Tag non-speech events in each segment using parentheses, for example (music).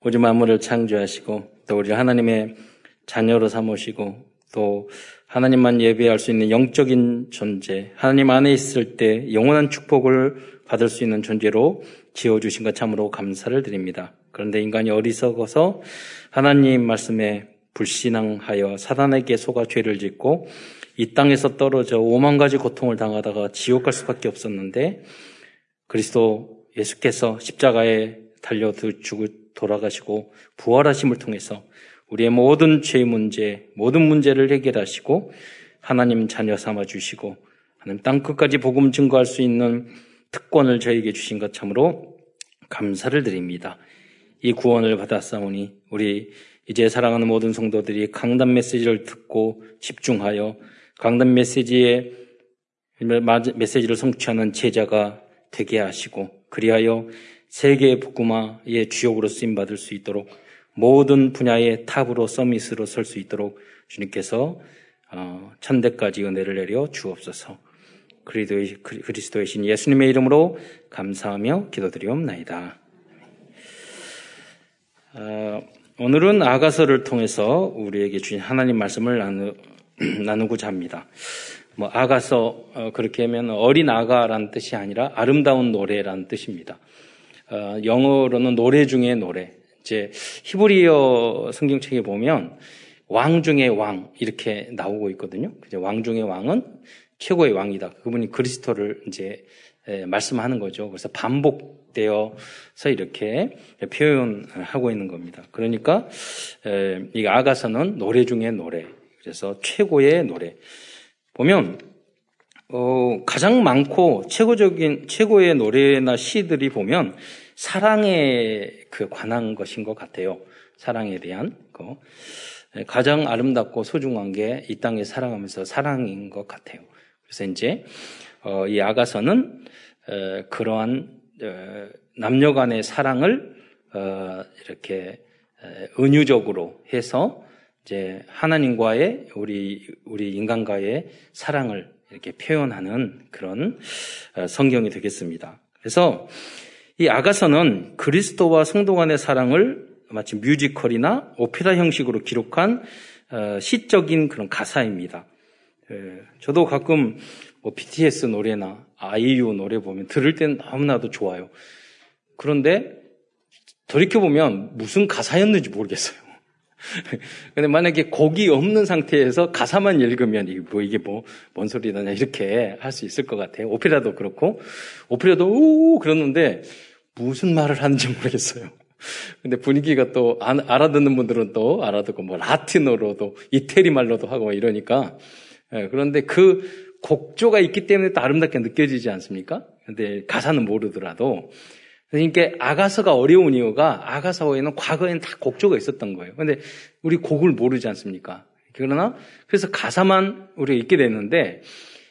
우리 만물을 창조하시고 또 우리 하나님의 자녀로 삼으시고 또 하나님만 예배할 수 있는 영적인 존재, 하나님 안에 있을 때 영원한 축복을 받을 수 있는 존재로 지어주신 것 참으로 감사를 드립니다. 그런데 인간이 어리석어서 하나님 말씀에 불신앙하여 사단에게 속아 죄를 짓고 이 땅에서 떨어져 오만 가지 고통을 당하다가 지옥 갈 수밖에 없었는데 그리스도 예수께서 십자가에 달려 죽고 돌아가시고 부활하심을 통해서 우리의 모든 죄 문제, 모든 문제를 해결하시고 하나님 자녀 삼아 주시고 하나님 땅 끝까지 복음 증거할 수 있는 특권을 저에게 주신 것 참으로 감사를 드립니다. 이 구원을 받았사오니 우리 이제 사랑하는 모든 성도들이 강단 메시지를 듣고 집중하여 강단 메시지의 메시지를 성취하는 제자가 되게 하시고 그리하여 세계 복음화의 주역으로 쓰임 받을 수 있도록 모든 분야의 탑으로 서밋으로 설 수 있도록 주님께서 어, 천대까지 은혜를 내려 주옵소서. 그리스도의 신 예수님의 이름으로 감사하며 기도드리옵나이다. 어, 오늘은 아가서를 통해서 우리에게 주신 하나님 말씀을 나누, (clears throat) 나누고자 합니다. 뭐 아가서 어, 그렇게 하면 어린 아가라는 뜻이 아니라 아름다운 노래라는 뜻입니다. 어, 영어로는 노래 중의 노래. 이제 히브리어 성경책에 보면 왕 중의 왕 이렇게 나오고 있거든요. 왕 중의 왕은 최고의 왕이다. 그분이 그리스도를 이제 말씀하는 거죠. 그래서 반복되어서 이렇게 표현하고 있는 겁니다. 그러니까 이 아가서는 노래 중의 노래. 그래서 최고의 노래. 보면 어, 가장 많고 최고적인 최고의 노래나 시들이 보면 사랑에 그 관한 것인 것 같아요. 사랑에 대한 거. 가장 아름답고 소중한 게 이 땅에 사랑하면서 사랑인 것 같아요. 그래서 이제 어, 이 아가서는 어, 그러한 어, 남녀 간의 사랑을 어, 이렇게 은유적으로 해서 이제 하나님과의 우리 우리 인간과의 사랑을 이렇게 표현하는 그런 어, 성경이 되겠습니다. 그래서 이 아가서는 그리스도와 성도 간의 사랑을 마치 뮤지컬이나 오페라 형식으로 기록한 어, 시적인 그런 가사입니다. 예, 저도 가끔 뭐 BTS 노래나 아이유 노래 보면 들을 땐 너무나도 좋아요. 그런데 돌이켜보면 무슨 가사였는지 모르겠어요. (laughs) 근데 만약에 곡이 없는 상태에서 가사만 읽으면 이게 뭐 이게 뭐 뭔 소리다냐 이렇게 할 수 있을 것 같아요. 오페라도 그렇고 오페라도 오 그러는데 무슨 말을 하는지 모르겠어요. (laughs) 근데 분위기가 또 알아듣는 분들은 또 알아듣고 뭐 라틴어로도 이태리 말로도 하고 뭐 이러니까 예, 그런데 그 곡조가 있기 때문에 또 아름답게 느껴지지 않습니까? 근데 가사는 모르더라도 그러니까 아가서가 어려운 이유가 아가서에는 과거에는 다 곡조가 있었던 거예요. 근데 우리 곡을 모르지 않습니까? 그러나 그래서 가사만 우리가 읽게 됐는데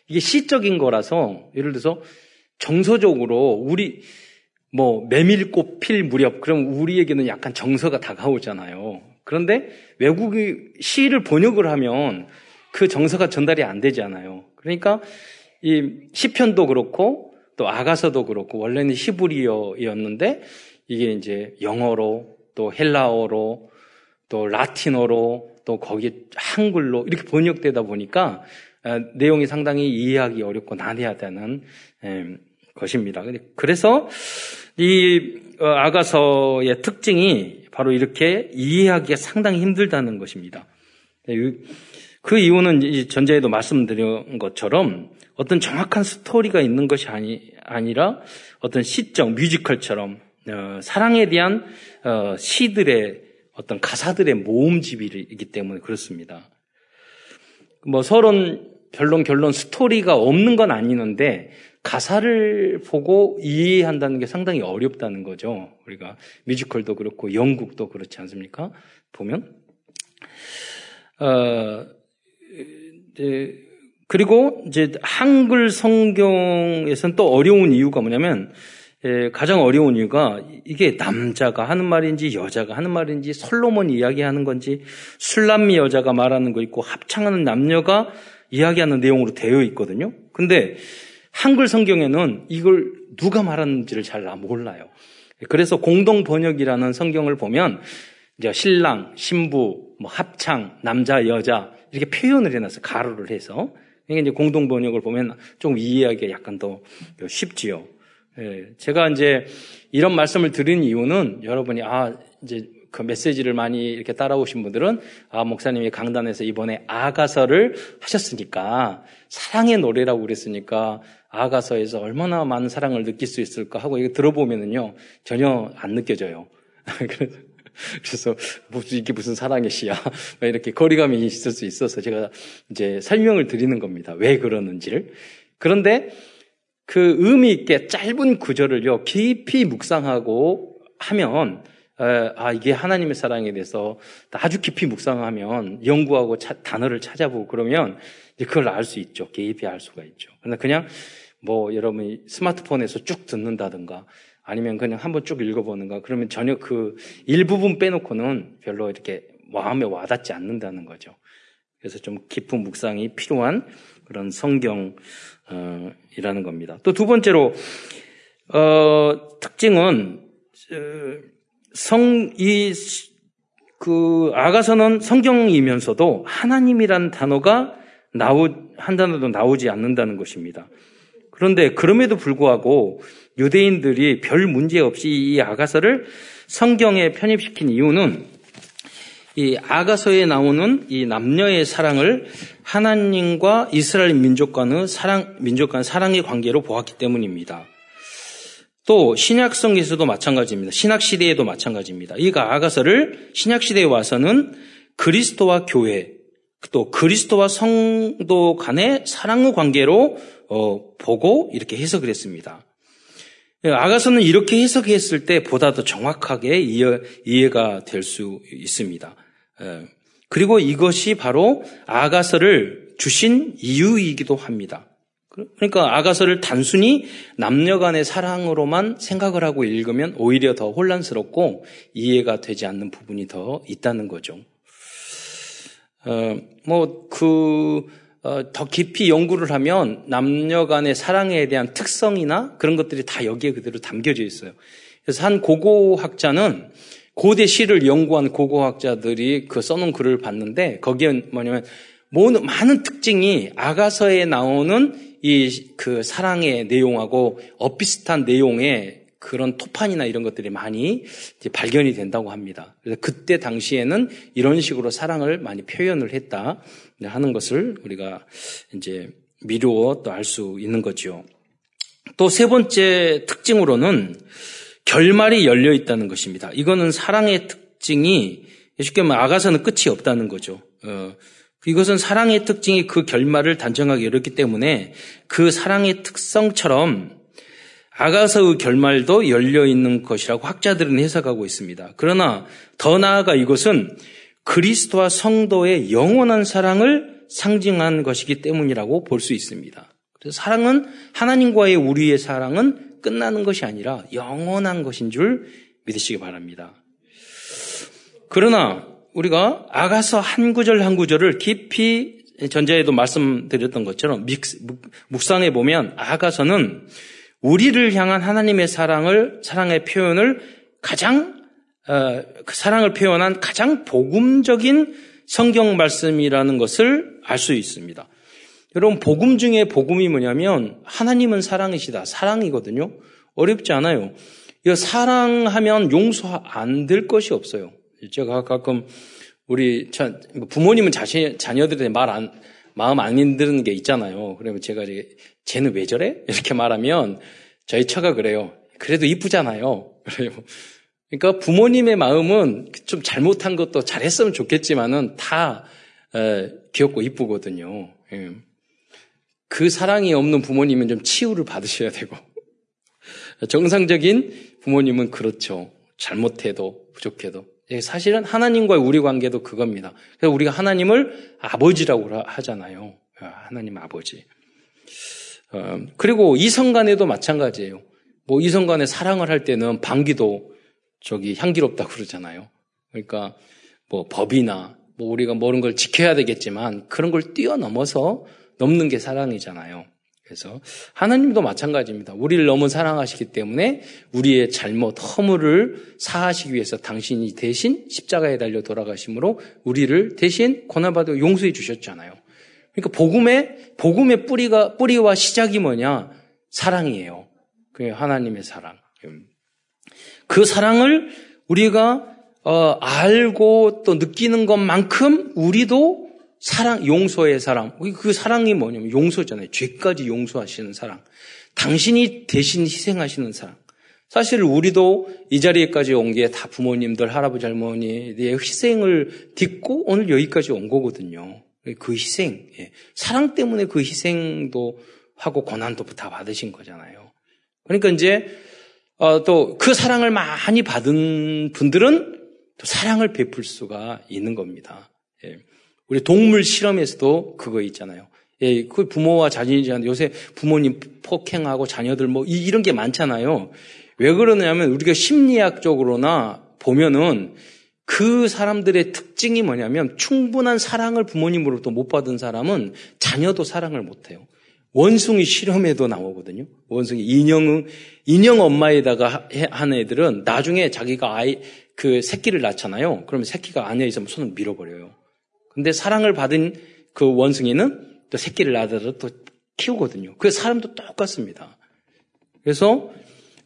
이게 시적인 거라서 예를 들어서 정서적으로 우리 뭐 메밀꽃 필 무렵 그럼 우리에게는 약간 정서가 다가오잖아요. 그런데 외국이 시를 번역을 하면 그 정서가 전달이 안 되잖아요. 그러니까 이 시편도 그렇고 또 아가서도 그렇고 원래는 히브리어였는데 이게 이제 영어로 또 헬라어로 또 라틴어로 또 거기 한글로 이렇게 번역되다 보니까 어, 내용이 상당히 이해하기 어렵고 난해하다는 것입니다. 그래서 이 어, 아가서의 특징이 바로 이렇게 이해하기가 상당히 힘들다는 것입니다. 네, 그 이유는 전에도 말씀드린 것처럼 어떤 정확한 스토리가 있는 것이 아니, 아니라 어떤 시적, 뮤지컬처럼 어, 사랑에 대한 어, 시들의 어떤 가사들의 모음집이기 때문에 그렇습니다. 뭐 서론, 본론, 결론, 스토리가 없는 건 아니는데 가사를 보고 이해한다는 게 상당히 어렵다는 거죠. 우리가 뮤지컬도 그렇고 연극도 그렇지 않습니까? 보면 어, 이제 그리고 이제 한글 성경에서는 또 어려운 이유가 뭐냐면 예, 가장 어려운 이유가 이게 남자가 하는 말인지 여자가 하는 말인지 솔로몬 이야기하는 건지 술람미 여자가 말하는 거 있고 합창하는 남녀가 이야기하는 내용으로 되어 있거든요. 근데 한글 성경에는 이걸 누가 말하는지를 잘 몰라요. 그래서 공동 번역이라는 성경을 보면 이제 신랑, 신부, 뭐 합창, 남자, 여자 이렇게 표현을 해놨어요. 가로를 해서. 이게 이제 공동 번역을 보면 좀 이해하기가 약간 더 쉽지요. 예, 제가 이제 이런 말씀을 드린 이유는 여러분이 아 이제 그 메시지를 많이 이렇게 따라오신 분들은 아 목사님이 강단에서 이번에 아가서를 하셨으니까 사랑의 노래라고 그랬으니까 아가서에서 얼마나 많은 사랑을 느낄 수 있을까 하고 이거 들어보면은요 전혀 안 느껴져요. (laughs) 그래서 (laughs) 무슨 이게 무슨 사랑의 시야 (laughs) 이렇게 거리감이 있을 수 있어서 제가 이제 설명을 드리는 겁니다. 왜 그러는지를 그런데 그 의미 있게 짧은 구절을요 깊이 묵상하고 하면 아 이게 하나님의 사랑에 대해서 아주 깊이 묵상하면 연구하고 차, 단어를 찾아보고 그러면 그걸 알 수 있죠. 깊이 알 수가 있죠. 그냥 뭐 여러분이 스마트폰에서 쭉 듣는다든가 아니면 그냥 한번 쭉 읽어보는가 그러면 전혀 그 일부분 빼놓고는 별로 이렇게 마음에 와닿지 않는다는 거죠. 그래서 좀 깊은 묵상이 필요한 그런 성경이라는 겁니다. 또 두 번째로 어, 특징은 성 이 그 아가서는 성경이면서도 하나님이란 단어가 나오 한 단어도 나오지 않는다는 것입니다. 그런데 그럼에도 불구하고 유대인들이 별 문제 없이 이 아가서를 성경에 편입시킨 이유는 이 아가서에 나오는 이 남녀의 사랑을 하나님과 이스라엘 민족과는 사랑, 민족 간 사랑의 관계로 보았기 때문입니다. 또 신약성에서도 마찬가지입니다. 신약시대에도 마찬가지입니다. 이 아가서를 신약시대에 와서는 그리스도와 교회, 또 그리스도와 성도 간의 사랑의 관계로 어, 보고 이렇게 해석을 했습니다. 예, 아가서는 이렇게 해석했을 때 보다 더 정확하게 이해, 가 될 수 있습니다. 예, 그리고 이것이 바로 아가서를 주신 이유이기도 합니다. 그러니까 아가서를 단순히 남녀 간의 사랑으로만 생각을 하고 읽으면 오히려 더 혼란스럽고 이해가 되지 않는 부분이 더 있다는 거죠. 어, 뭐, 그, 어, 더 깊이 연구를 하면 남녀 간의 사랑에 대한 특성이나 그런 것들이 다 여기에 그대로 담겨져 있어요. 그래서 한 고고학자는 고대 시를 연구한 고고학자들이 그 써놓은 글을 봤는데 거기에 뭐냐면 많은 특징이 아가서에 나오는 이 그 사랑의 내용하고 엇비슷한 내용의 그런 토판이나 이런 것들이 많이 발견이 된다고 합니다. 그래서 그때 당시에는 이런 식으로 사랑을 많이 표현을 했다 하는 것을 우리가 이제 미루어 또 알 수 있는 거죠. 또세 번째 특징으로는 결말이 열려 있다는 것입니다. 이거는 사랑의 특징이 쉽게 말하면 아가서는 끝이 없다는 거죠. 어, 이것은 사랑의 특징이 그 결말을 단정하게 열었기 때문에 그 사랑의 특성처럼 아가서의 결말도 열려 있는 것이라고 학자들은 해석하고 있습니다. 그러나 더 나아가 이것은 그리스도와 성도의 영원한 사랑을 상징한 것이기 때문이라고 볼 수 있습니다. 그래서 사랑은 하나님과의 우리의 사랑은 끝나는 것이 아니라 영원한 것인 줄 믿으시기 바랍니다. 그러나 우리가 아가서 한 구절 한 구절을 깊이 전자에도 말씀드렸던 것처럼 묵상해 보면 아가서는 우리를 향한 하나님의 사랑을 사랑의 표현을 가장 어, 그 사랑을 표현한 가장 복음적인 성경 말씀이라는 것을 알 수 있습니다. 여러분 복음 중에 복음이 뭐냐면 하나님은 사랑이시다. 사랑이거든요. 어렵지 않아요. 이 사랑하면 용서 안 될 것이 없어요. 제가 가끔 우리 부모님은 자신 자녀들한테 말 안 마음 안 힘드는 게 있잖아요. 그러면 제가 이제 쟤는 왜 저래? 이렇게 말하면 저희 처가 그래요. 그래도 이쁘잖아요. (laughs) 그래요. 그러니까 부모님의 마음은 좀 잘못한 것도 잘했으면 좋겠지만은 다 에, 귀엽고 이쁘거든요. 예. 그 사랑이 없는 부모님은 좀 치유를 받으셔야 되고 (laughs) 정상적인 부모님은 그렇죠. 잘못해도 부족해도 예, 사실은 하나님과의 우리 관계도 그겁니다. 그래서 우리가 하나님을 아버지라고 하잖아요. 아, 하나님 아버지. 어, 그리고 이성 간에도 마찬가지예요. 뭐 이성 간에 사랑을 할 때는 방귀도 저기 향기롭다고 그러잖아요. 그러니까 뭐 법이나 뭐 우리가 모르는 걸 지켜야 되겠지만 그런 걸 뛰어넘어서 넘는 게 사랑이잖아요. 그래서 하나님도 마찬가지입니다. 우리를 너무 사랑하시기 때문에 우리의 잘못, 허물을 사하시기 위해서 당신이 대신 십자가에 달려 돌아가심으로 우리를 대신 고난받아 용서해 주셨잖아요. 그러니까 복음의 복음의 뿌리가 뿌리와 시작이 뭐냐? 사랑이에요. 그 하나님의 사랑. 그 사랑을 우리가 어, 알고 또 느끼는 것만큼 우리도 사랑, 용서의 사랑. 그 사랑이 뭐냐면 용서잖아요. 죄까지 용서하시는 사랑. 당신이 대신 희생하시는 사랑. 사실 우리도 이 자리에까지 온 게 다 부모님들, 할아버지, 할머니의 희생을 딛고 오늘 여기까지 온 거거든요. 그 희생, 예. 사랑 때문에 그 희생도 하고 고난도 다 받으신 거잖아요. 그러니까 이제 어, 또 그 사랑을 많이 받은 분들은 또 사랑을 베풀 수가 있는 겁니다. 예. 우리 동물 실험에서도 그거 있잖아요. 예, 그 부모와 자녀이잖 요새 부모님 폭행하고 자녀들 뭐 이런 게 많잖아요. 왜 그러냐면 우리가 심리학적으로나 보면은 그 사람들의 특징이 뭐냐면 충분한 사랑을 부모님으로부터 못 받은 사람은 자녀도 사랑을 못 해요. 원숭이 실험에도 나오거든요. 원숭이 인형 인형 엄마에다가 한 애들은 나중에 자기가 아이 그 새끼를 낳잖아요. 그러면 새끼가 안에 있으면 손을 밀어버려요. 근데 사랑을 받은 그 원숭이는 또 새끼를 낳아서 또 키우거든요. 그 사람도 똑같습니다. 그래서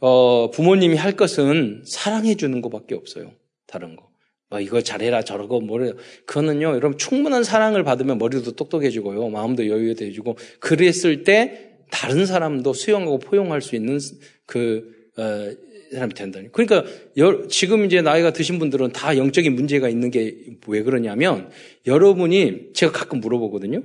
어, 부모님이 할 것은 사랑해 주는 것밖에 없어요. 다른 거. 뭐 이거 잘해라 저러고 뭐래 그거는요 여러분 충분한 사랑을 받으면 머리도 똑똑해지고요 마음도 여유해지고 그랬을 때 다른 사람도 수용하고 포용할 수 있는 그 어, 사람이 된다니. 그러니까 여, 지금 이제 나이가 드신 분들은 다 영적인 문제가 있는 게 왜 그러냐면 여러분이 제가 가끔 물어보거든요.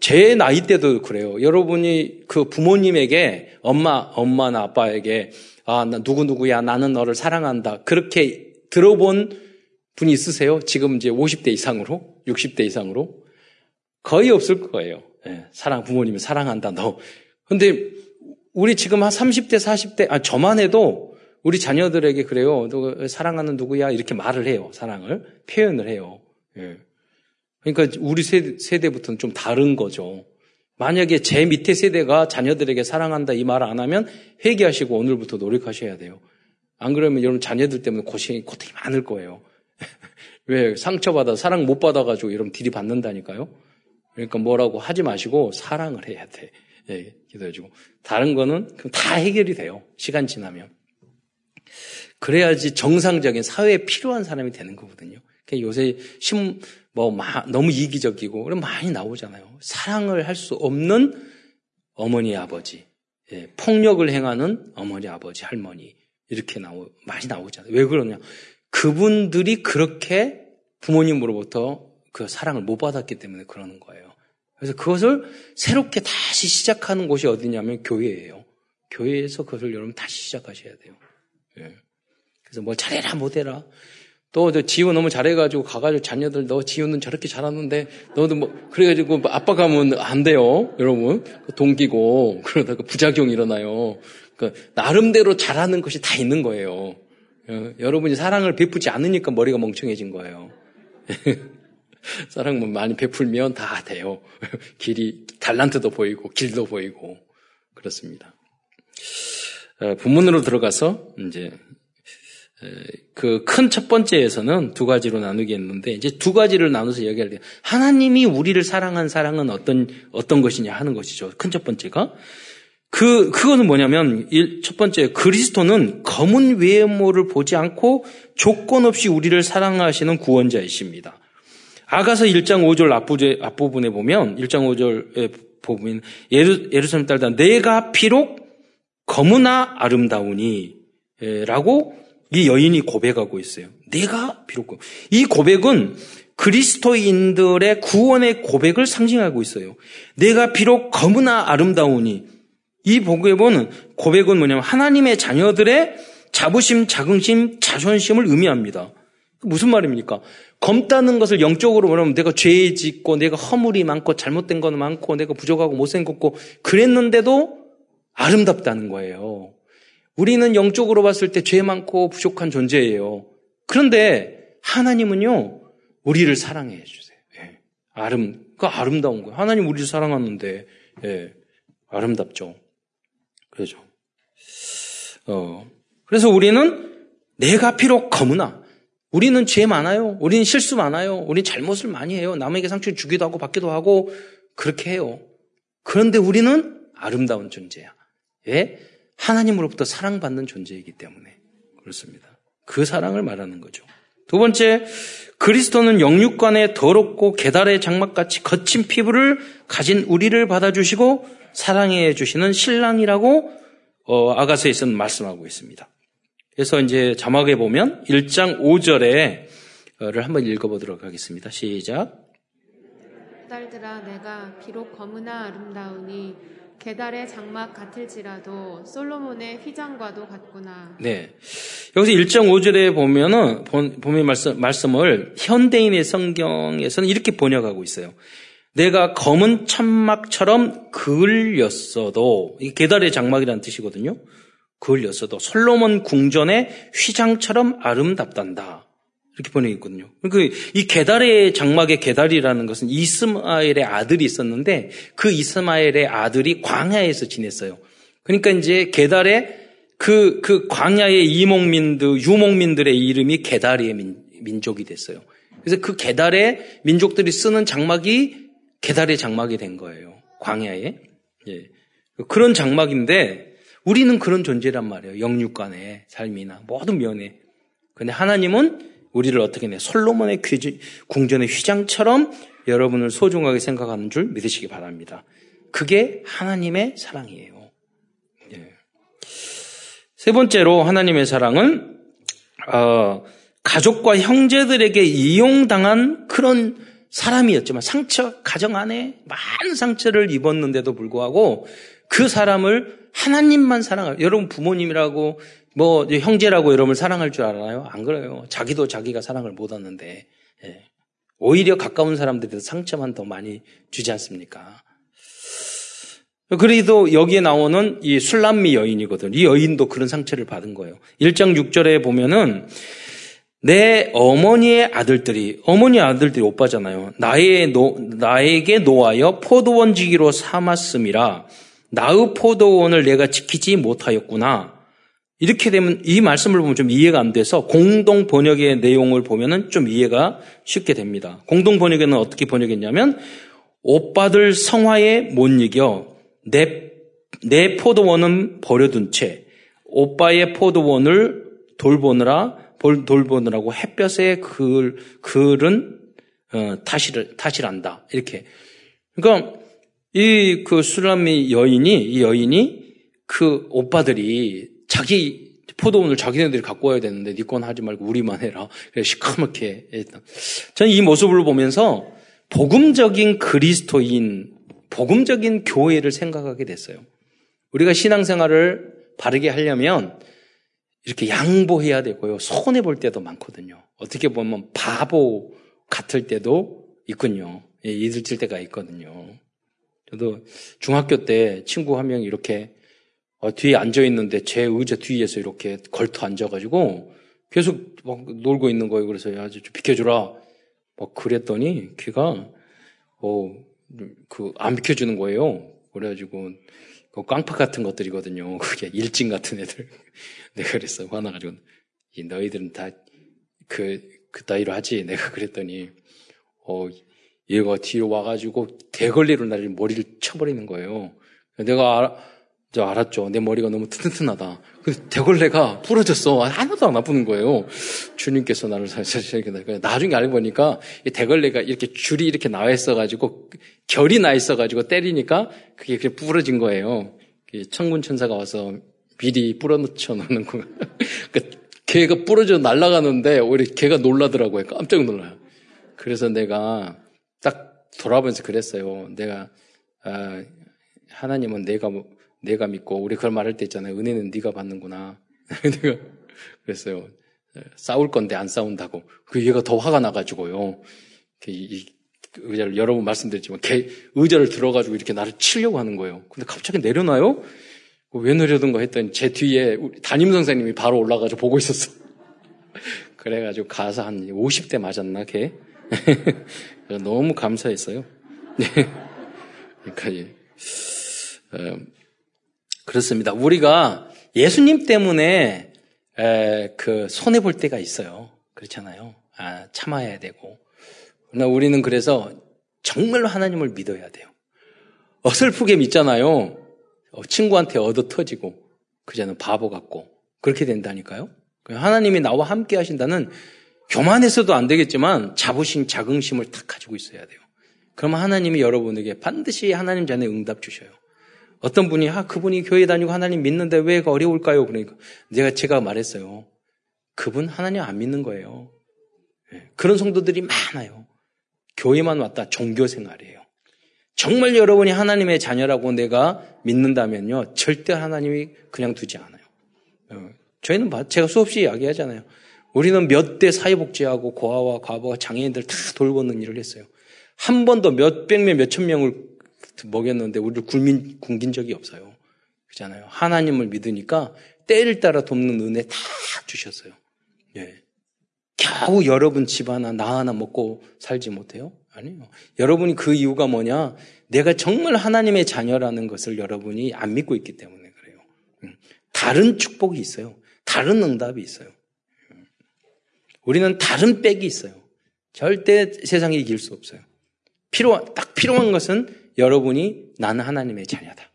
제 나이 때도 그래요. 여러분이 그 부모님에게 엄마 엄마나 아빠에게 아나 누구 누구야 나는 너를 사랑한다 그렇게 들어본 분이 있으세요? 지금 이제 50대 이상으로 60대 이상으로 거의 없을 거예요. 네, 사랑 부모님을 사랑한다 너. 근데 우리 지금 한 30대, 40대, 아, 저만 해도 우리 자녀들에게 그래요. 너 사랑하는 누구야? 이렇게 말을 해요. 사랑을. 표현을 해요. 예. 그러니까 우리 세대, 부터는좀 다른 거죠. 만약에 제 밑에 세대가 자녀들에게 사랑한다 이말안 하면 회개하시고 오늘부터 노력하셔야 돼요. 안 그러면 여러분 자녀들 때문에 고생이, 고통이 많을 거예요. 왜? 상처받아, 사랑 못 받아가지고 여러분 딜이 받는다니까요. 그러니까 뭐라고 하지 마시고 사랑을 해야 돼. 예, 기도해주고. 다른 거는 다 해결이 돼요. 시간 지나면. 그래야지 정상적인 사회에 필요한 사람이 되는 거거든요. 그러니까 요새 심, 뭐, 마, 너무 이기적이고, 그럼 많이 나오잖아요. 사랑을 할 수 없는 어머니, 아버지, 예, 폭력을 행하는 어머니, 아버지, 할머니, 이렇게 나오, 많이 나오잖아요. 왜 그러냐. 그분들이 그렇게 부모님으로부터 그 사랑을 못 받았기 때문에 그러는 거예요. 그래서 그것을 새롭게 다시 시작하는 곳이 어디냐면 교회예요. 교회에서 그것을 여러분 다시 시작하셔야 돼요. 예. 그래서 뭐 잘해라 못해라. 또 지우 너무 잘해가지고 가가지고 자녀들 너 지우는 저렇게 잘하는데 너도 뭐 그래가지고 아빠 가면 안 돼요, 여러분. 그 동기고 그러다가 부작용 일어나요. 그 나름대로 잘하는 것이 다 있는 거예요. 어, 여러분이 사랑을 베푸지 않으니까 머리가 멍청해진 거예요. (laughs) 사랑만 많이 베풀면 다 돼요. (laughs) 길이, 달란트도 보이고, 길도 보이고, 그렇습니다. 어, 본문으로 들어가서, 이제, 그 큰 첫 번째에서는 두 가지로 나누겠는데, 이제 두 가지를 나눠서 이야기할 때, 하나님이 우리를 사랑한 사랑은 어떤, 어떤 것이냐 하는 것이죠. 큰 첫 번째가. 그, 그거는 뭐냐면, 첫 번째, 그리스도는 검은 외모를 보지 않고 조건 없이 우리를 사랑하시는 구원자이십니다. 아가서 1장 5절 앞부분에 보면 1장 5절에 보면 예루, 예루살렘 딸다 내가 비록 검으나 아름다우니 라고 이 여인이 고백하고 있어요. 내가 비록 이 고백은 그리스도인들의 구원의 고백을 상징하고 있어요. 내가 비록 검으나 아름다우니 이 고백은 고백은 뭐냐면 하나님의 자녀들의 자부심, 자긍심, 자존심을 의미합니다. 무슨 말입니까? 검다는 것을 영적으로 말하면 내가 죄 짓고 내가 허물이 많고 잘못된 거는 많고 내가 부족하고 못생겼고 그랬는데도 아름답다는 거예요. 우리는 영적으로 봤을 때 죄 많고 부족한 존재예요. 그런데 하나님은요, 우리를 사랑해 주세요. 예. 아름, 그 아름다운 거예요. 하나님 우리를 사랑하는데, 예. 아름답죠. 그렇죠. 어, 그래서 우리는 내가 비록 거무나 우리는 죄 많아요. 우리는 실수 많아요. 우리는 잘못을 많이 해요. 남에게 상처를 주기도 하고 받기도 하고 그렇게 해요. 그런데 우리는 아름다운 존재야. 왜? 하나님으로부터 사랑받는 존재이기 때문에 그렇습니다. 그 사랑을 말하는 거죠. 두 번째, 그리스도는 영육간에 더럽고 계달의 장막같이 거친 피부를 가진 우리를 받아주시고 사랑해 주시는 신랑이라고 어, 아가서에서는 말씀하고 있습니다. 그래서 이제 자막에 보면 1장 5절에를 한번 읽어보도록 하겠습니다. 시작. 딸들아 내가 비록 검으나 아름다우니 계달의 장막 같을지라도 솔로몬의 휘장과도 같구나. 네. 여기서 1장 5절에 보면은 본의 말씀, 말씀을 현대인의 성경에서는 이렇게 번역하고 있어요. 내가 검은 천막처럼 그을렸어도 이 계달의 장막이라는 뜻이거든요. 그을렸어도 솔로몬 궁전의 휘장처럼 아름답단다. 이렇게 번역했거든요. 그이 계달의 장막의 계달이라는 것은 이스마엘의 아들이 있었는데 그 이스마엘의 아들이 광야에서 지냈어요. 그러니까 이제 계달의 그, 그 광야의 이목민들, 유목민들의 이름이 계달의 민, 민족이 됐어요. 그래서 그 계달의 민족들이 쓰는 장막이 계달의 장막이 된 거예요. 광야에. 예. 그런 장막인데 우리는 그런 존재란 말이에요. 영육간의 삶이나 모든 면에. 근데 하나님은 우리를 어떻게 내 솔로몬의 궁전의 휘장처럼 여러분을 소중하게 생각하는 줄 믿으시기 바랍니다. 그게 하나님의 사랑이에요. 예. 세 번째로 하나님의 사랑은 어, 가족과 형제들에게 이용당한 그런 사람이었지만 상처 가정 안에 많은 상처를 입었는데도 불구하고 그 사람을 하나님만 사랑할 여러분 부모님이라고 뭐 형제라고 여러분을 사랑할 줄 알아요? 안 그래요. 자기도 자기가 사랑을 못 하는데 예. 오히려 가까운 사람들이 상처만 더 많이 주지 않습니까? 그래도 여기에 나오는 이 술람미 여인이거든. 이 여인도 그런 상처를 받은 거예요. 1장 6절에 보면은 내 어머니의 아들들이 어머니 아들들이 오빠잖아요. 나의 노, 나에게 놓아여 포도원지기로 삼았음이라 나의 포도원을 내가 지키지 못하였구나. 이렇게 되면 이 말씀을 보면 좀 이해가 안 돼서 공동 번역의 내용을 보면은 좀 이해가 쉽게 됩니다. 공동 번역에는 어떻게 번역했냐면 오빠들 성화에 못 이겨 내, 내 포도원은 버려둔 채 오빠의 포도원을 돌보느라 돌보느라고 햇볕에 글, 글은 어, 타실, 타실한다. 이렇게. 그러니까 이 그 수라미 여인이 이 여인이 그 오빠들이 자기 포도원을 자기네들이 갖고 와야 되는데 니건 네 하지 말고 우리만 해라. 그래 시커멓게 했다. 저는 이 모습을 보면서 복음적인 그리스도인, 복음적인 교회를 생각하게 됐어요. 우리가 신앙생활을 바르게 하려면 이렇게 양보해야 되고요. 손해 볼 때도 많거든요. 어떻게 보면 바보 같을 때도 있군요. 예, 이들칠 때가 있거든요. 저도 중학교 때 친구 한 명이 이렇게 어, 뒤에 앉아 있는데 제 의자 뒤에서 이렇게 걸터 앉아가지고 계속 막 놀고 있는 거예요. 그래서 야, 좀 비켜주라. 막 그랬더니 걔가 어, 그 안 비켜주는 거예요. 그래가지고 그 깡파 같은 것들이거든요. (laughs) 그게 일진 같은 애들. (laughs) 내가 그랬어. 화나가지고 이 너희들은 다 그, 그 따위로 하지. (laughs) 내가 그랬더니 어, 얘가 뒤로 와가지고 대걸리로 나를 머리를 쳐버리는 거예요. 내가 알아, 저 알았죠. 내 머리가 너무 튼튼하다. 그 대걸레가 부러졌어. 하나도 안 아프는 거예요. 주님께서 나를 사실 나중에 알고 보니까 이 대걸레가 이렇게 줄이 이렇게 나와 있어가지고 결이 나 있어가지고 때리니까 그게 그냥 부러진 거예요. 천군 천사가 와서 미리 뿌려놓쳐 놓는 거. (laughs) 그러니까 걔가 부러져 날아가는데 오히려 걔가 놀라더라고요. 깜짝 놀라요. 그래서 내가 딱 돌아보면서 그랬어요. 내가 아, 하나님은 내가 뭐 내가 믿고 우리 그걸 말할 때 있잖아요. 은혜는 네가 받는구나. (laughs) 내가 그랬어요. 싸울 건데 안 싸운다고. 그 얘가 더 화가 나가지고요. 이, 의자를 여러 번 말씀드렸지만 개, 의자를 들어가지고 이렇게 나를 치려고 하는 거예요. 근데 갑자기 내려놔요? 왜 내려둔가 했더니 제 뒤에 담임 선생님이 바로 올라가서 보고 있었어. (laughs) 그래가지고 가서 한 50대 맞았나 걔? (laughs) 너무 감사했어요. 네. 그러니까 어, 그렇습니다. 우리가 예수님 때문에 에, 그 손해 볼 때가 있어요. 그렇잖아요. 아, 참아야 되고. 그러나 우리는 그래서 정말로 하나님을 믿어야 돼요. 어설프게 믿잖아요. 어, 친구한테 얻어 터지고 그자는 바보 같고 그렇게 된다니까요. 하나님이 나와 함께 하신다는 교만해서도 안 되겠지만 자부심, 자긍심을 탁 가지고 있어야 돼요. 그러면 하나님이 여러분에게 반드시 하나님 전에 응답 주셔요. 어떤 분이 아 그분이 교회 다니고 하나님 믿는데 왜 어려울까요? 그러니까 내가 제가 말했어요. 그분 하나님 안 믿는 거예요. 예, 그런 성도들이 많아요. 교회만 왔다 종교 생활이에요. 정말 여러분이 하나님의 자녀라고 내가 믿는다면요, 절대 하나님이 그냥 두지 않아요. 어, 저희는 제가 수없이 이야기하잖아요. 우리는 몇 대 사회복지하고 고아와 과부와 장애인들 다 돌보는 일을 했어요. 한 번도 몇백 명, 몇천 명을 먹였는데 우리를 굶긴, 굶긴 적이 없어요. 그렇잖아요. 하나님을 믿으니까 때를 따라 돕는 은혜 다 주셨어요. 예. 겨우 여러분 집 하나, 나 하나 먹고 살지 못해요? 아니요. 여러분이 그 이유가 뭐냐? 내가 정말 하나님의 자녀라는 것을 여러분이 안 믿고 있기 때문에 그래요. 음. 다른 축복이 있어요. 다른 응답이 있어요. 음. 우리는 다른 백이 있어요. 절대 세상에 이길 수 없어요. 필요한, 딱 필요한 것은 여러분이 나는 하나님의 자녀다.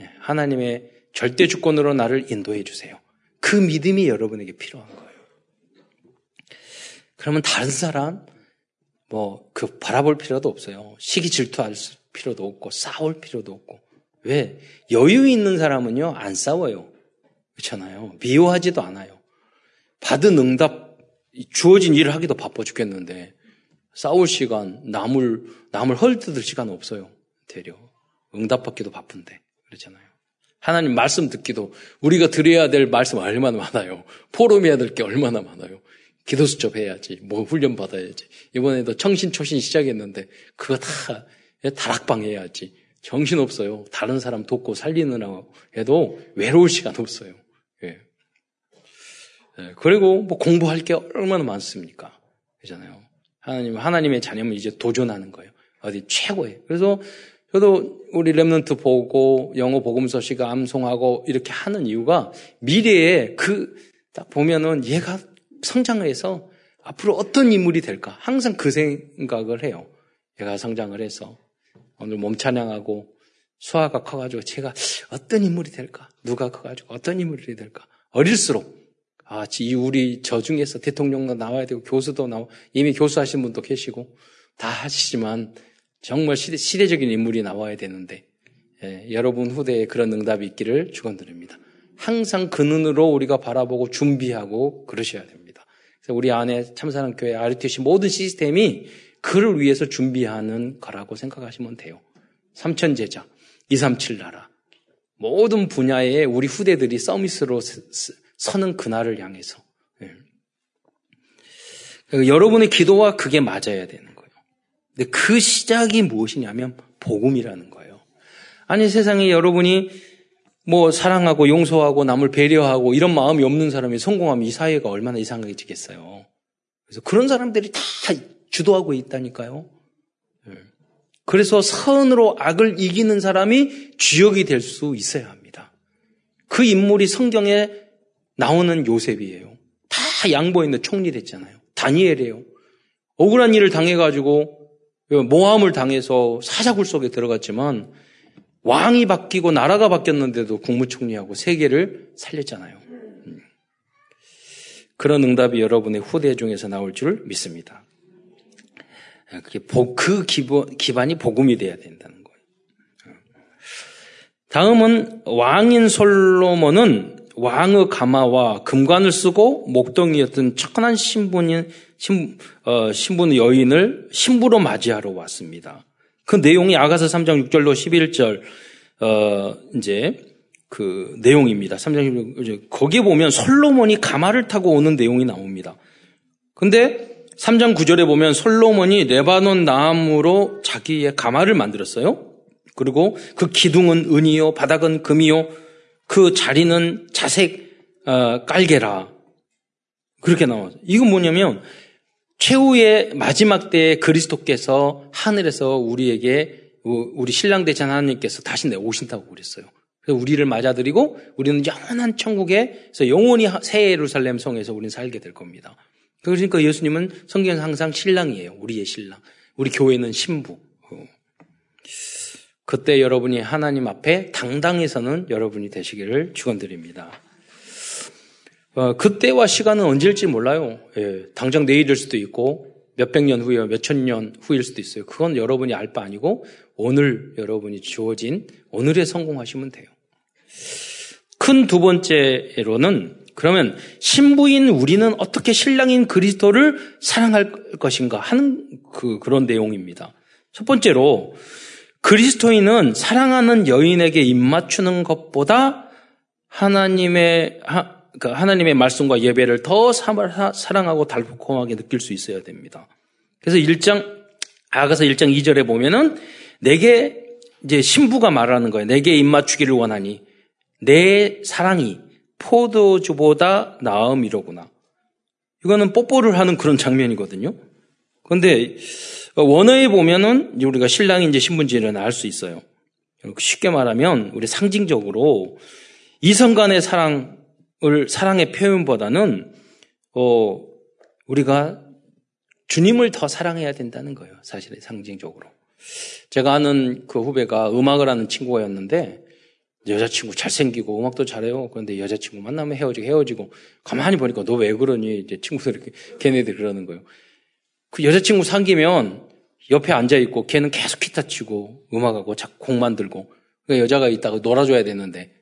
예, 하나님의 절대 주권으로 나를 인도해 주세요. 그 믿음이 여러분에게 필요한 거예요. 그러면 다른 사람, 뭐, 그 바라볼 필요도 없어요. 시기 질투할 필요도 없고, 싸울 필요도 없고. 왜? 여유 있는 사람은요, 안 싸워요. 그렇잖아요. 미워하지도 않아요. 받은 응답, 주어진 일을 하기도 바빠 죽겠는데, 싸울 시간, 남을, 남을 헐뜯을 시간 없어요. 되려. 응답받기도 바쁜데. 그렇잖아요. 하나님 말씀 듣기도 우리가 드려야 될 말씀 얼마나 많아요. 포럼해야 될 게 얼마나 많아요. 기도 수첩 해야지. 뭐 훈련 받아야지. 이번에도 청신 초신 시작했는데 그거 다 다락방 해야지. 정신 없어요. 다른 사람 돕고 살리느라 해도 외로울 시간 없어요. 예. 예. 그리고 뭐 공부할 게 얼마나 많습니까? 그잖아요. 하나님, 하나님의 자녀면 이제 도전하는 거예요. 어디 최고예요. 그래서 저도 우리 랩런트 보고 영어 복음서 시가 암송하고 이렇게 하는 이유가 미래에 그 딱 보면은 얘가 성장해서 앞으로 어떤 인물이 될까? 항상 그 생각을 해요. 얘가 성장을 해서 오늘 몸 찬양하고 수화가 커가지고 제가 어떤 인물이 될까? 누가 커가지고 어떤 인물이 될까? 어릴수록 아, 이 우리 저 중에서 대통령도 나와야 되고 교수도 나와 이미 교수하신 분도 계시고 다 하시지만 정말 시대, 시대 적인 인물이 나와야 되는데 예, 여러분 후대에 그런 응답이 있기를 축원드립니다. 항상 그 눈으로 우리가 바라보고 준비하고 그러셔야 됩니다. 그래서 우리 안에 참사랑 교회 RTC 모든 시스템이 그를 위해서 준비하는 거라고 생각하시면 돼요. 삼천 제자, 237 나라 모든 분야에 우리 후대들이 서밋으로 서는 그날을 향해서. 네. 여러분의 기도와 그게 맞아야 되는. 근데 그 시작이 무엇이냐면 복음이라는 거예요. 아니 세상에 여러분이 뭐 사랑하고 용서하고 남을 배려하고 이런 마음이 없는 사람이 성공하면 이 사회가 얼마나 이상해지겠어요. 그래서 그런 사람들이 다 주도하고 있다니까요. 네. 그래서 선으로 악을 이기는 사람이 주역이 될 수 있어야 합니다. 그 인물이 성경에 나오는 요셉이에요. 다 양보했는데 총리 됐잖아요. 다니엘이에요. 억울한 일을 당해가지고 모함을 당해서 사자굴 속에 들어갔지만 왕이 바뀌고 나라가 바뀌었는데도 국무총리하고 세계를 살렸잖아요. 음. 그런 응답이 여러분의 후대 중에서 나올 줄 믿습니다. 그게 그 기반이 복음이 돼야 된다는 거예요. 다음은 왕인 솔로몬은 왕의 가마와 금관을 쓰고 목동이었던 천한 신분인 신, 어, 신분 여인을 신부로 맞이하러 왔습니다. 그 내용이 아가서 3장 6절로 11절 어, 이제 그 내용입니다. 3장 6절 거기에 보면 솔로몬이 가마를 타고 오는 내용이 나옵니다. 근데 3장 9절에 보면 솔로몬이 레바논 나무로 자기의 가마를 만들었어요. 그리고 그 기둥은 은이요, 바닥은 금이요, 그 자리는 자색 어, 깔개라. 그렇게 나와요. 이건 뭐냐면 최후의 마지막 때에 그리스도께서 하늘에서 우리에게 우리 신랑 대신 하나님께서 다시 내오신다고 그랬어요. 그래서 우리를 맞아들이고 우리는 영원한 천국에서 영원히 새 예루살렘 성에서 우리는 살게 될 겁니다. 그러니까 예수님은 성경에서 항상 신랑이에요. 우리의 신랑. 우리 교회는 신부. 그때 여러분이 하나님 앞에 당당해서는 여러분이 되시기를 축원드립니다. 어, 그때와 시간은 언제일지 몰라요. 예, 당장 내일일 수도 있고 몇백 년 후에 몇천 년 후일 수도 있어요. 그건 여러분이 알 바 아니고 오늘 여러분이 주어진 오늘에 성공하시면 돼요. 큰 두 번째로는 그러면 신부인 우리는 어떻게 신랑인 그리스도를 사랑할 것인가 하는 그 그런 내용입니다. 첫 번째로 그리스도인은 사랑하는 여인에게 입맞추는 것보다 하나님의 그 하나님의 말씀과 예배를 더 사랑하고 달콤하게 느낄 수 있어야 됩니다. 그래서 1장 아가서 1장 2절에 보면은 내게 이제 신부가 말하는 거예요. 내게 입맞추기를 원하니 내 사랑이 포도주보다 나음이로구나. 이거는 뽀뽀를 하는 그런 장면이거든요. 그런데 원어에 보면은 우리가 신랑인지 신분지를 알 수 있어요. 쉽게 말하면 우리 상징적으로 이성 간의 사랑을 사랑의 표현보다는 어 우리가 주님을 더 사랑해야 된다는 거예요. 사실은 상징적으로. 제가 아는 그 후배가 음악을 하는 친구였는데 여자친구 잘생기고 음악도 잘해요. 그런데 여자친구 만나면 헤어지고 헤어지고 가만히 보니까 너 왜 그러니 이제 친구들이 걔네들 그러는 거예요. 그 여자친구 상기면 옆에 앉아 있고 걔는 계속 기타 치고 음악하고 자꾸 곡 만들고 그러니까 여자가 있다가 놀아줘야 되는데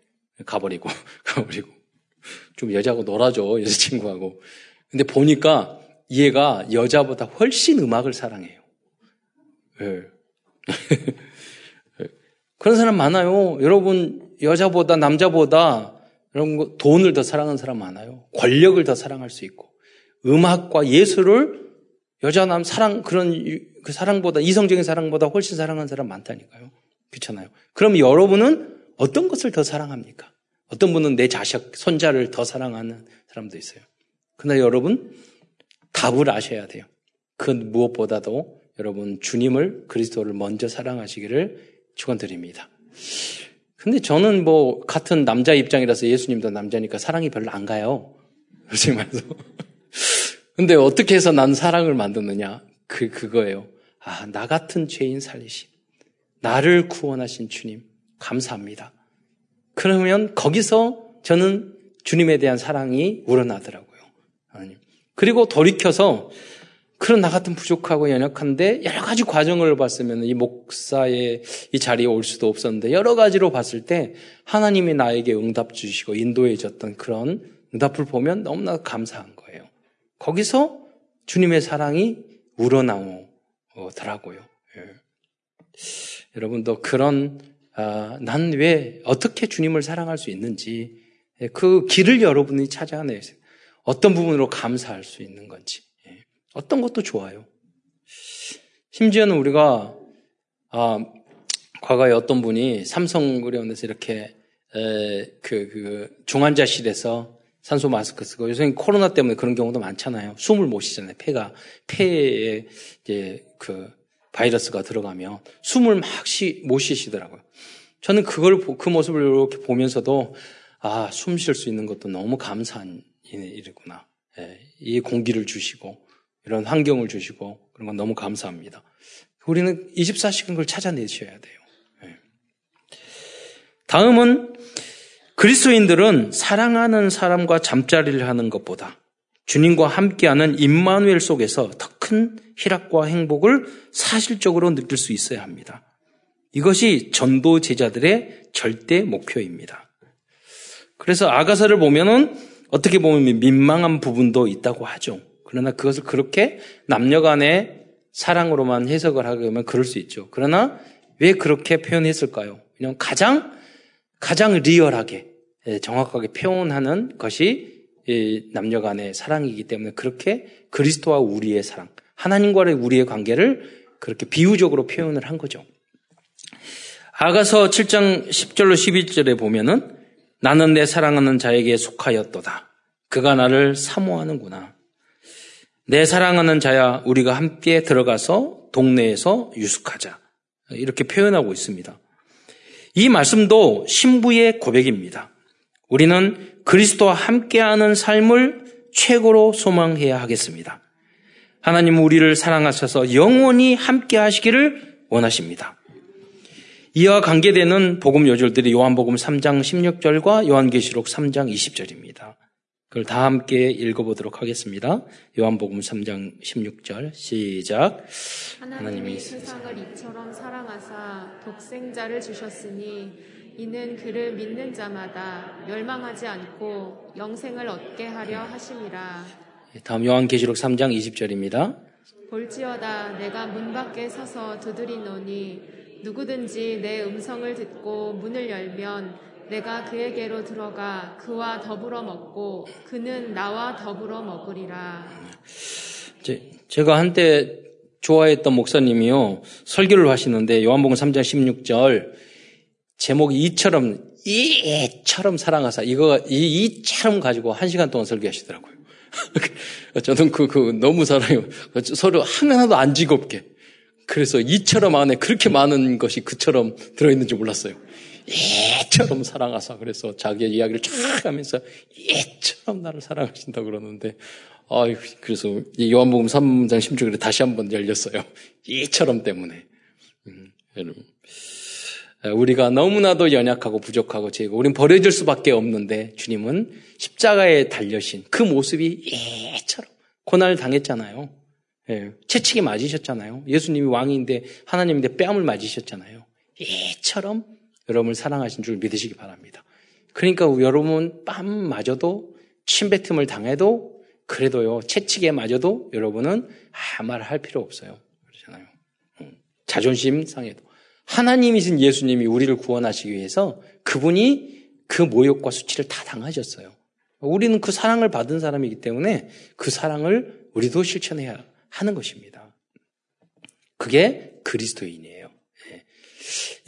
가버리고 (laughs) 가버리고 좀 여자하고 놀아줘 여자친구하고 근데 보니까 얘가 여자보다 훨씬 음악을 사랑해요. 네. (laughs) 그런 사람 많아요. 여러분 여자보다 남자보다 여러분 돈을 더 사랑하는 사람 많아요. 권력을 더 사랑할 수 있고 음악과 예술을 여자 남 사랑 그런 그 사랑보다 이성적인 사랑보다 훨씬 사랑하는 사람 많다니까요. 그렇잖아요. 그럼 여러분은 어떤 것을 더 사랑합니까? 어떤 분은 내 자식, 손자를 더 사랑하는 사람도 있어요. 그러나 여러분 답을 아셔야 돼요. 그 무엇보다도 여러분 주님을 그리스도를 먼저 사랑하시기를 축원드립니다. 근데 저는 뭐 같은 남자 입장이라서 예수님도 남자니까 사랑이 별로 안 가요. (laughs) 솔직히 말해서. 근데 어떻게 해서 난 사랑을 만드느냐? 그, 그거예요. 아, 나 같은 죄인 살리심. 나를 구원하신 주님, 감사합니다. 그러면 거기서 저는 주님에 대한 사랑이 우러나더라고요. 하나님. 그리고 돌이켜서 그런 나 같은 부족하고 연약한데 여러 가지 과정을 봤으면 이 목사의 이 자리에 올 수도 없었는데 여러 가지로 봤을 때 하나님이 나에게 응답 주시고 인도해 줬던 그런 응답을 보면 너무나 감사한 거기서 주님의 사랑이 우러나오더라고요. 예. 여러분도 그런 아, 난 왜 어떻게 주님을 사랑할 수 있는지 예, 그 길을 여러분이 찾아내세요. 어떤 부분으로 감사할 수 있는 건지. 어떤 것도 좋아요. 심지어는 우리가 아, 과거에 어떤 분이 삼성의료원에서 이렇게 에, 그, 그 중환자실에서 산소 마스크 쓰고 요새 코로나 때문에 그런 경우도 많잖아요. 숨을 못 쉬잖아요. 폐가 폐에 이제 그 바이러스가 들어가면 숨을 막 쉬, 못 쉬시더라고요. 저는 그걸 그 모습을 이렇게 보면서도 아, 숨 쉴 수 있는 것도 너무 감사한 일이구나. 예, 이 공기를 주시고 이런 환경을 주시고 그런 건 너무 감사합니다. 우리는 24시간 그걸 찾아내셔야 돼요. 네. 다음은 그리스도인들은 사랑하는 사람과 잠자리를 하는 것보다 주님과 함께하는 임마누엘 속에서 더 큰 희락과 행복을 사실적으로 느낄 수 있어야 합니다. 이것이 전도 제자들의 절대 목표입니다. 그래서 아가서를 보면은 어떻게 보면 민망한 부분도 있다고 하죠. 그러나 그것을 그렇게 남녀 간의 사랑으로만 해석을 하면 그럴 수 있죠. 그러나 왜 그렇게 표현했을까요? 왜냐하면 가장, 가장 리얼하게, 예, 정확하게 표현하는 것이 남녀 간의 사랑이기 때문에 그렇게 그리스도와 우리의 사랑, 하나님과의 우리의 관계를 그렇게 비유적으로 표현을 한 거죠. 아가서 7장 10절로 11절에 보면은 나는 내 사랑하는 자에게 속하였도다. 그가 나를 사모하는구나. 내 사랑하는 자야 우리가 함께 들어가서 동네에서 유숙하자. 이렇게 표현하고 있습니다. 이 말씀도 신부의 고백입니다. 우리는 그리스도와 함께하는 삶을 최고로 소망해야 하겠습니다. 하나님 우리를 사랑하셔서 영원히 함께 하시기를 원하십니다. 이와 관계되는 복음 요절들이 요한복음 3장 16절과 요한계시록 3장 20절입니다. 그걸 다 함께 읽어보도록 하겠습니다. 요한복음 3장 16절 시작. 하나님이 세상을 이처럼 사랑하사 독생자를 주셨으니 이는 그를 믿는 자마다 멸망하지 않고 영생을 얻게 하려 하심이라. 다음 요한계시록 3장 20절입니다. 볼지어다 내가 문 밖에 서서 두드리노니 누구든지 내 음성을 듣고 문을 열면 내가 그에게로 들어가 그와 더불어 먹고 그는 나와 더불어 먹으리라. 제, 제가 한때 좋아했던 목사님이요. 설교를 하시는데 요한복음 3장 16절 제목이 이처럼 이처럼 사랑하사 이거 이 이처럼 가지고 한 시간 동안 설교하시더라고요. (laughs) 저는 그, 그 너무 사랑해요. 서로 하나도 안 즐겁게. 그래서 이처럼 안에 그렇게 많은 것이 그처럼 들어있는지 몰랐어요. 얘처럼 사랑하사 그래서 자기의 이야기를 쫙 하면서 얘처럼 나를 사랑하신다 그러는데 아 그래서 요한복음 3장 16절에 다시 한번 열렸어요. 얘처럼 때문에 음, 우리가 너무나도 연약하고 부족하고 죄고 우린 버려질 수밖에 없는데 주님은 십자가에 달려신 그 모습이 얘처럼 고난을 당했잖아요. 예, 채찍에 맞으셨잖아요. 예수님이 왕인데 하나님인데 뺨을 맞으셨잖아요. 얘처럼 여러분을 사랑하신 줄 믿으시기 바랍니다. 그러니까 여러분 뺨 맞아도 침뱉음을 당해도 그래도요 채찍에 맞아도 여러분은 아무 말 할 필요 없어요. 그렇잖아요. 자존심 상해도 하나님이신 예수님이 우리를 구원하시기 위해서 그분이 그 모욕과 수치를 다 당하셨어요. 우리는 그 사랑을 받은 사람이기 때문에 그 사랑을 우리도 실천해야 하는 것입니다. 그게 그리스도인이에요.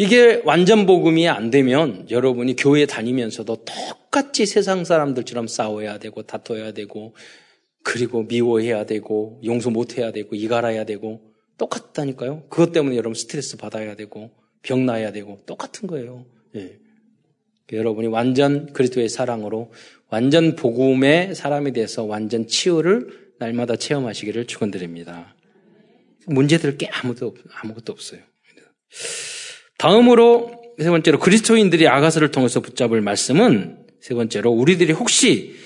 예. 이게 완전 복음이 안 되면 여러분이 교회 다니면서도 똑같이 세상 사람들처럼 싸워야 되고 다퉈야 되고 그리고 미워해야 되고 용서 못 해야 되고 이갈아야 되고 똑같다니까요. 그것 때문에 여러분 스트레스 받아야 되고 병 나야 되고 똑같은 거예요. 예. 여러분이 완전 그리스도의 사랑으로 완전 복음의 사람이 돼서 완전 치유를 날마다 체험하시기를 축원드립니다. 문제될 게 아무도 아무것도 없어요. 다음으로 세 번째로 그리스도인들이 아가서를 통해서 붙잡을 말씀은 세 번째로 우리들이 혹시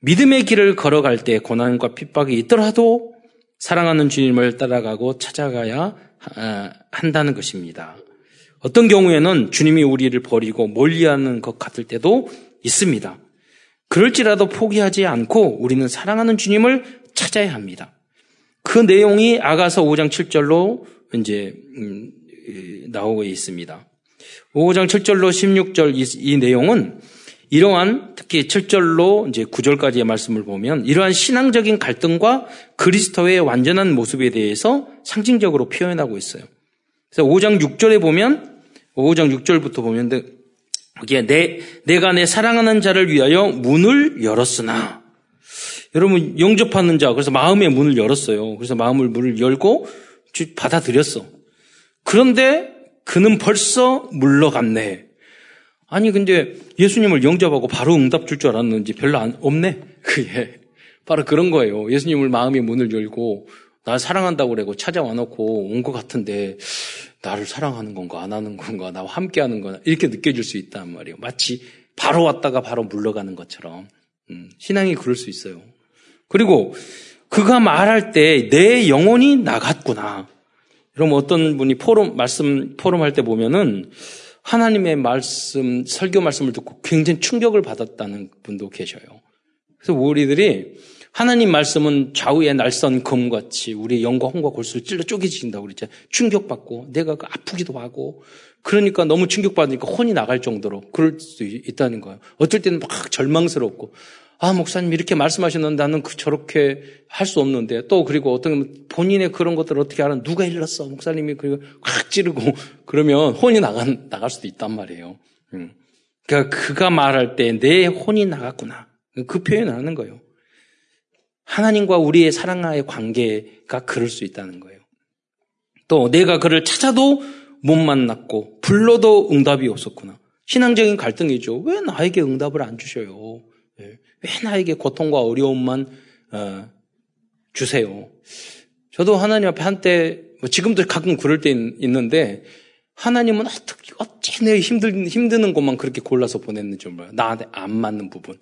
믿음의 길을 걸어갈 때 고난과 핍박이 있더라도 사랑하는 주님을 따라가고 찾아가야 한다는 것입니다. 어떤 경우에는 주님이 우리를 버리고 멀리하는 것 같을 때도 있습니다. 그럴지라도 포기하지 않고 우리는 사랑하는 주님을 찾아야 합니다. 그 내용이 아가서 5장 7절로 이제 음, 나오고 있습니다. 5장 7절로 16절 이, 이 내용은 이러한 특히 7절로 이제 9절까지의 말씀을 보면 이러한 신앙적인 갈등과 그리스도의 완전한 모습에 대해서 상징적으로 표현하고 있어요. 그래서 5장 6절에 보면 5장 6절부터 보면 거기에 내 내가 내 사랑하는 자를 위하여 문을 열었으나 여러분 영접하는 자 그래서 마음의 문을 열었어요. 그래서 마음을 문을 열고 받아들였어. 그런데 그는 벌써 물러갔네. 아니 근데 예수님을 영접하고 바로 응답 줄 줄 알았는지 별로 안, 없네. 그게 (laughs) 바로 그런 거예요. 예수님을 마음의 문을 열고 날 사랑한다고 그러고 찾아와 놓고 온 것 같은데 나를 사랑하는 건가 안 하는 건가 나와 함께 하는 거나 이렇게 느껴질 수 있단 말이에요. 마치 바로 왔다가 바로 물러가는 것처럼 음, 신앙이 그럴 수 있어요. 그리고 그가 말할 때 내 영혼이 나갔구나. 그럼 어떤 분이 포럼 말씀 포럼 할 때 보면은 하나님의 말씀 설교 말씀을 듣고 굉장히 충격을 받았다는 분도 계셔요. 그래서 우리들이 하나님 말씀은 좌우의 날선 검같이 우리의 영과 혼과 골수를 찔러 쪼개진다고 그랬죠. 충격받고 내가 그 아프기도 하고 그러니까 너무 충격받으니까 혼이 나갈 정도로 그럴 수 있다는 거예요. 어떨 때는 막 절망스럽고 아, 목사님 이렇게 말씀하셨는데 나는 그 저렇게 할 수 없는데 또 그리고 어떤 본인의 그런 것들을 어떻게 하는 누가 일렀어? 목사님이 그리고 꽉 찌르고 (laughs) 그러면 혼이 나가, 나갈 수도 있단 말이에요. 음. 그러니까 그가 말할 때 내 혼이 나갔구나. 그 표현을 하는 거예요. 하나님과 우리의 사랑과의 관계가 그럴 수 있다는 거예요. 또 내가 그를 찾아도 못 만났고 불러도 응답이 없었구나. 신앙적인 갈등이죠. 왜 나에게 응답을 안 주셔요? 예. 왜 나에게 고통과 어려움만 어, 주세요? 저도 하나님 앞에 한때 뭐 지금도 가끔 그럴 때 있는데 하나님은 어떻게 어째 내 힘들 힘드는 것만 그렇게 골라서 보냈는지 몰라요. 나한테 안 맞는 부분.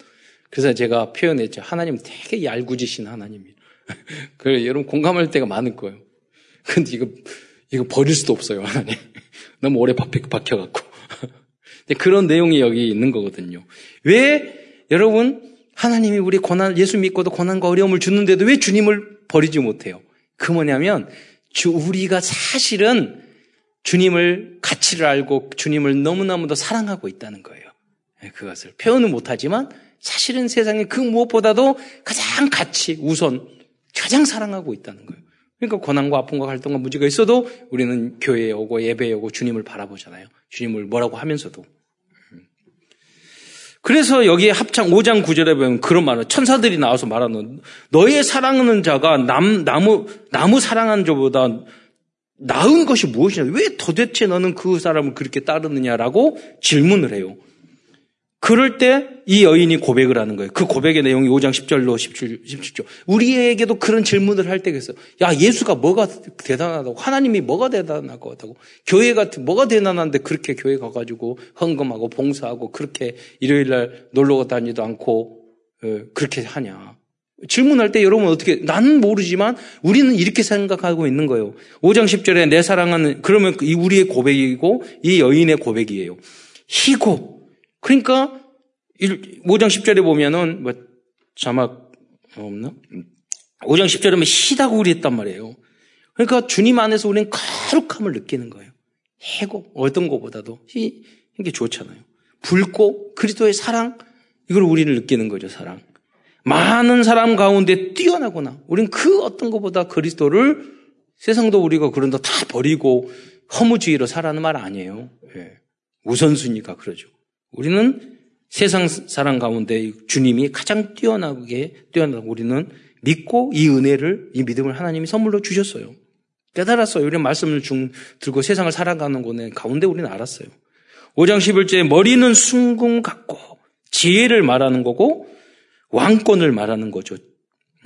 그래서 제가 표현했죠. 하나님 되게 얄궂으신 하나님이에요. (laughs) 그래 여러분 공감할 때가 많을 거예요. 근데 이거 이거 버릴 수도 없어요, 하나님. (laughs) 너무 오래 박혀 갖고. (laughs) 그런 내용이 여기 있는 거거든요. 왜 여러분 하나님이 우리 고난 예수 믿고도 고난과 어려움을 주는데도 왜 주님을 버리지 못해요? 그 뭐냐면 주 우리가 사실은 주님을 가치를 알고 주님을 너무너무도 사랑하고 있다는 거예요. 네, 그것을 표현은 못하지만 사실은 세상에 그 무엇보다도 가장 가치 우선 가장 사랑하고 있다는 거예요. 그러니까 고난과 아픔과 갈등과 문제가 있어도 우리는 교회에 오고 예배에 오고 주님을 바라보잖아요. 주님을 뭐라고 하면서도. 그래서 여기에 합창 5장 9절에 보면 그런 말을 천사들이 나와서 말하는 너의 사랑하는 자가 남, 나무, 나무 사랑하는 자보다 나은 것이 무엇이냐? 왜 도대체 너는 그 사람을 그렇게 따르느냐라고 질문을 해요. 그럴 때 이 여인이 고백을 하는 거예요. 그 고백의 내용이 5장 10절로 17, 17절. 우리에게도 그런 질문을 할 때가 있어요. 야, 예수가 뭐가 대단하다고? 하나님이 뭐가 대단하다고? 교회 같은, 뭐가 대단한데 그렇게 교회 가가지고 헌금하고 봉사하고 그렇게 일요일날 놀러 다니도 않고, 어, 그렇게 하냐. 질문할 때 여러분 어떻게, 나는 모르지만 우리는 이렇게 생각하고 있는 거예요. 5장 10절에 내 사랑하는, 그러면 이 우리의 고백이고 이 여인의 고백이에요. 희고, 그러니까 5장 10절에 보면은 뭐 자막 없나? 5장 10절에 보면 시다고 그랬단 말이에요. 그러니까 주님 안에서 우리는 거룩함을 느끼는 거예요. 해고 어떤 것보다도 이게 좋잖아요. 붉고 그리스도의 사랑 이걸 우리는 느끼는 거죠. 사랑. 많은 사람 가운데 뛰어나구나. 우리는 그 어떤 것보다 그리스도를 세상도 우리가 그런다 다 버리고 허무주의로 살아는 말 아니에요. 예. 우선순위가 그러죠. 우리는 세상 사람 가운데 주님이 가장 뛰어나게 뛰어나고 우리는 믿고 이 은혜를 이 믿음을 하나님이 선물로 주셨어요. 깨달았어요. 우리 말씀을 중, 들고 세상을 살아가는 거는 가운데 우리는 알았어요. 5장 11절에 머리는 순금 같고 지혜를 말하는 거고 왕권을 말하는 거죠.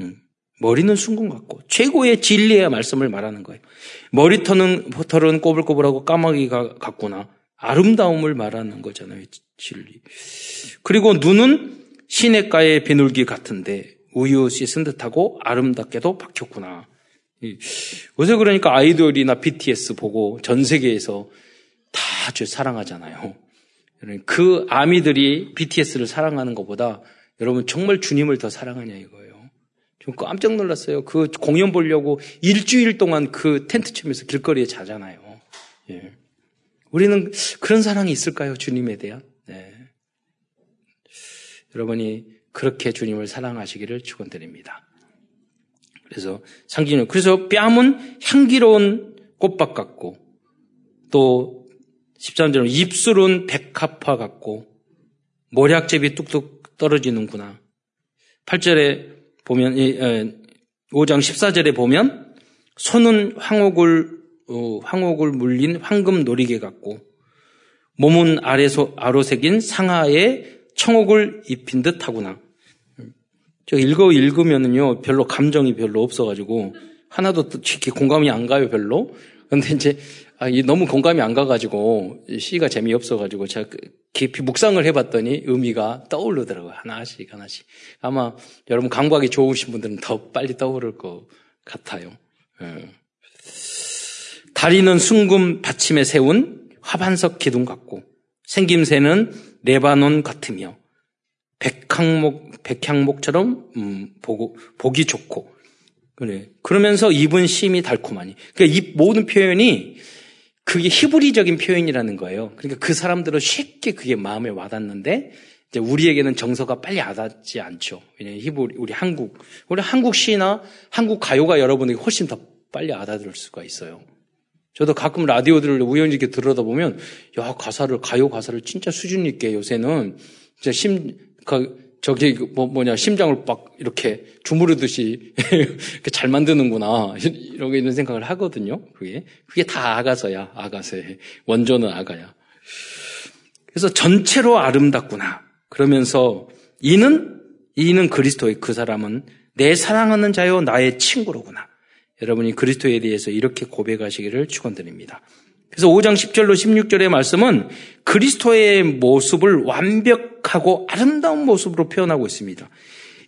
음. 머리는 순금 같고 최고의 진리의 말씀을 말하는 거예요. 머리털은 털은 꼬불꼬불하고 까마귀가 같구나. 아름다움을 말하는 거잖아요. 진리. 그리고 눈은 시냇가의 비둘기 같은데 우유 씻은 듯하고 아름답게도 박혔구나. 요새 그러니까 아이돌이나 BTS 보고 전 세계에서 다 아주 사랑하잖아요. 그 아미들이 BTS를 사랑하는 것보다 여러분 정말 주님을 더 사랑하냐 이거예요. 좀 깜짝 놀랐어요. 그 공연 보려고 일주일 동안 그 텐트 치면서 길거리에 자잖아요. 예. 우리는 그런 사랑이 있을까요? 주님에 대한? 네. 여러분이 그렇게 주님을 사랑하시기를 축원드립니다. 그래서 상징은 그래서 뺨은 향기로운 꽃밭 같고 또 13절은 입술은 백합화 같고 모략즙이 뚝뚝 떨어지는구나. 8절에 보면 5장 14절에 보면 손은 황옥을 어, 황옥을 물린 황금 놀이개 같고 몸은 아래서 아로색인 상하에 청옥을 입힌 듯 하구나. 저 읽어 읽으면은요 별로 감정이 별로 없어가지고 하나도 이렇게 공감이 안 가요 별로. 근데 이제 아, 너무 공감이 안 가가지고 시가 재미없어가지고 제가 그 깊이 묵상을 해봤더니 의미가 떠오르더라고요 하나씩 하나씩. 아마 여러분 감각이 좋으신 분들은 더 빨리 떠오를 것 같아요. 예. 다리는 순금 받침에 세운 화반석 기둥 같고 생김새는 레바논 같으며 백향목 백향목처럼 음, 보고 보기 좋고 그래 그러면서 입은 심이 달콤하니 그러니까 이 모든 표현이 그게 히브리적인 표현이라는 거예요. 그러니까 그 사람들은 쉽게 그게 마음에 와닿는데 이제 우리에게는 정서가 빨리 와닿지 않죠. 왜냐하면 히브리 우리 한국 우리 한국 시나 한국 가요가 여러분에게 훨씬 더 빨리 알아들을 수가 있어요. 저도 가끔 라디오들을 우연히 이렇게 들어다 보면, 야, 가사를, 가요 가사를 진짜 수준 있게 요새는 진짜 심, 그, 저기 뭐 뭐냐 심장을 막 이렇게 주무르듯이 (laughs) 잘 만드는구나 (laughs) 이런 게 있는 생각을 하거든요. 그게 그게 다 아가서야 아가서의 원조는 아가야. 그래서 전체로 아름답구나. 그러면서 이는 이는 그리스도의 그 사람은 내 사랑하는 자요 나의 친구로구나. 여러분이 그리스도에 대해서 이렇게 고백하시기를 축원드립니다. 그래서 5장 10절로 16절의 말씀은 그리스도의 모습을 완벽하고 아름다운 모습으로 표현하고 있습니다.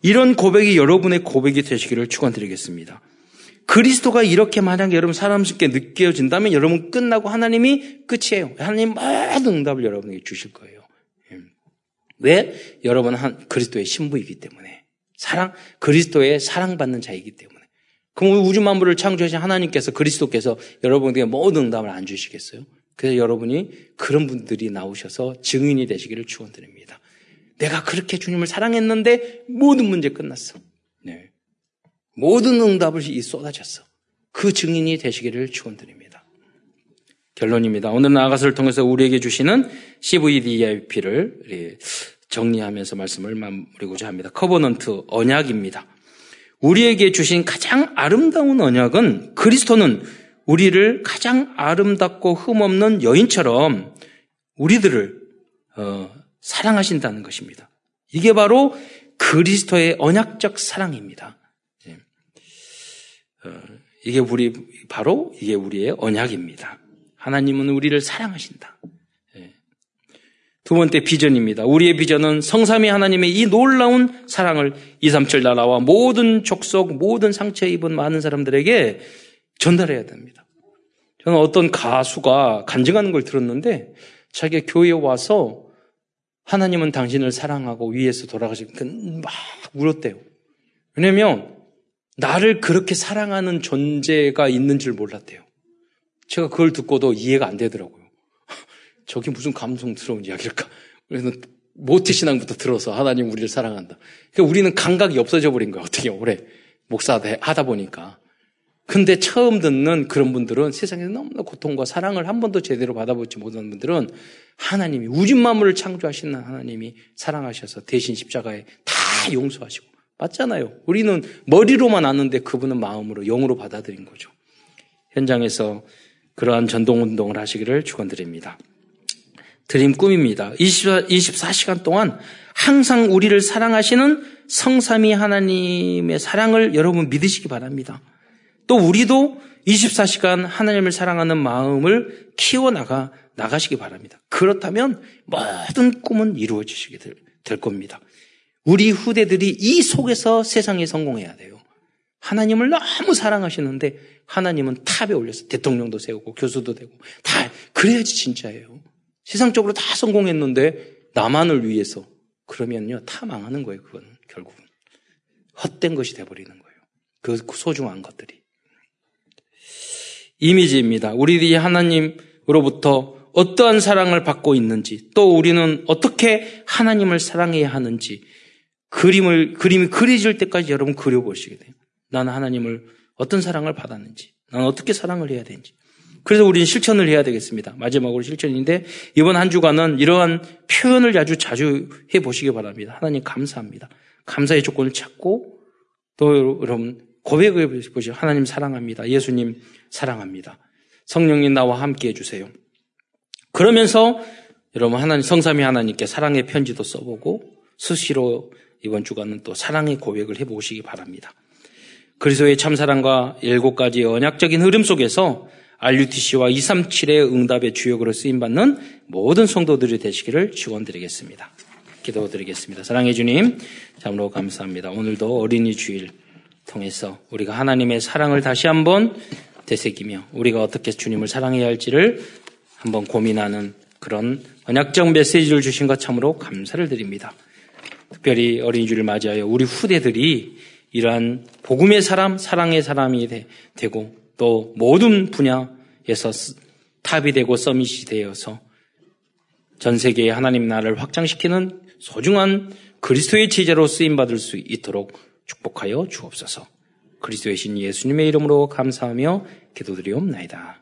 이런 고백이 여러분의 고백이 되시기를 축원드리겠습니다. 그리스도가 이렇게 만약 여러분 사람스럽게 느껴진다면 여러분 끝나고 하나님이 끝이에요. 하나님 모든 응답을 여러분에게 주실 거예요. 예. 왜? 여러분은 한 그리스도의 신부이기 때문에 사랑 그리스도의 사랑받는 자이기 때문에. 그럼 우주 만물을 창조하신 하나님께서 그리스도께서 여러분에게 모든 응답을 안 주시겠어요? 그래서 여러분이 그런 분들이 나오셔서 증인이 되시기를 축원드립니다. 내가 그렇게 주님을 사랑했는데 모든 문제 끝났어. 네. 모든 응답을 쏟아졌어. 그 증인이 되시기를 축원드립니다. 결론입니다. 오늘 나아가서를 통해서 우리에게 주시는 CVDIP를 정리하면서 말씀을 마무리고자 합니다. Covenant 언약입니다. 우리에게 주신 가장 아름다운 언약은 그리스도는 우리를 가장 아름답고 흠없는 여인처럼 우리들을 어, 사랑하신다는 것입니다. 이게 바로 그리스도의 언약적 사랑입니다. 예. 어, 이게 우리 바로 이게 우리의 언약입니다. 하나님은 우리를 사랑하신다. 두 번째 비전입니다. 우리의 비전은 성삼위 하나님의 이 놀라운 사랑을 2, 3, 7 나라와 모든 족속, 모든 상처 입은 많은 사람들에게 전달해야 됩니다. 저는 어떤 가수가 간증하는 걸 들었는데 자기 교회에 와서 하나님은 당신을 사랑하고 위에서 돌아가시니까 막 울었대요. 왜냐면 나를 그렇게 사랑하는 존재가 있는 줄 몰랐대요. 제가 그걸 듣고도 이해가 안 되더라고요. 저게 무슨 감성스러운 이야기일까? 그래서 모태신앙부터 들어서 하나님 우리를 사랑한다. 그러니까 우리는 감각이 없어져 버린 거야. 어떻게 오래 목사 하다 보니까. 근데 처음 듣는 그런 분들은 세상에서 너무나 고통과 사랑을 한 번도 제대로 받아보지 못한 분들은 하나님이 우주 만물을 창조하시는 하나님이 사랑하셔서 대신 십자가에 다 용서하시고 맞잖아요. 우리는 머리로만 아는데 그분은 마음으로 영으로 받아들인 거죠. 현장에서 그러한 전동 운동을 하시기를 축원드립니다. 드림 꿈입니다. 24, 시간 동안 항상 우리를 사랑하시는 성삼위 하나님의 사랑을 여러분 믿으시기 바랍니다. 또 우리도 24시간 하나님을 사랑하는 마음을 키워나가 나가시기 바랍니다. 그렇다면 모든 꿈은 이루어지시게 될, 될 겁니다. 우리 후대들이 이 속에서 세상에 성공해야 돼요. 하나님을 너무 사랑하시는데 하나님은 탑에 올려서 대통령도 세우고 교수도 되고 다 그래야지 진짜예요. 세상적으로 다 성공했는데 나만을 위해서 그러면요 다 망하는 거예요. 그건 결국은 헛된 것이 돼버리는 거예요. 그 소중한 것들이 이미지입니다. 우리들이 하나님으로부터 어떠한 사랑을 받고 있는지 또 우리는 어떻게 하나님을 사랑해야 하는지 그림을 그림이 그려질 때까지 여러분 그려보시게 돼요. 나는 하나님을 어떤 사랑을 받았는지, 나는 어떻게 사랑을 해야 되는지. 그래서 우리는 실천을 해야 되겠습니다. 마지막으로 실천인데 이번 한 주간은 이러한 표현을 아주 자주 해 보시기 바랍니다. 하나님 감사합니다. 감사의 조건을 찾고 또 여러분 고백해 보시죠. 하나님 사랑합니다. 예수님 사랑합니다. 성령님 나와 함께 해주세요. 그러면서 여러분 하나님 성삼위 하나님께 사랑의 편지도 써보고 수시로 이번 주간은 또 사랑의 고백을 해보시기 바랍니다. 그리스도의 참사랑과 일곱 가지 언약적인 흐름 속에서 RUTC와 237의 응답의 주역으로 쓰임받는 모든 성도들이 되시기를 축원드리겠습니다. 기도드리겠습니다. 사랑해 주님, 참으로 감사합니다. 오늘도 어린이 주일 통해서 우리가 하나님의 사랑을 다시 한번 되새기며 우리가 어떻게 주님을 사랑해야 할지를 한번 고민하는 그런 언약적 메시지를 주신 것 참으로 감사를 드립니다. 특별히 어린이 주를 맞이하여 우리 후대들이 이러한 복음의 사람, 사랑의 사람이 되고 또 모든 분야에서 탑이 되고 서밋이 되어서 전 세계에 하나님 나라를 확장시키는 소중한 그리스도의 제자로 쓰임 받을 수 있도록 축복하여 주옵소서. 그리스도의 신 예수님의 이름으로 감사하며 기도드리옵나이다.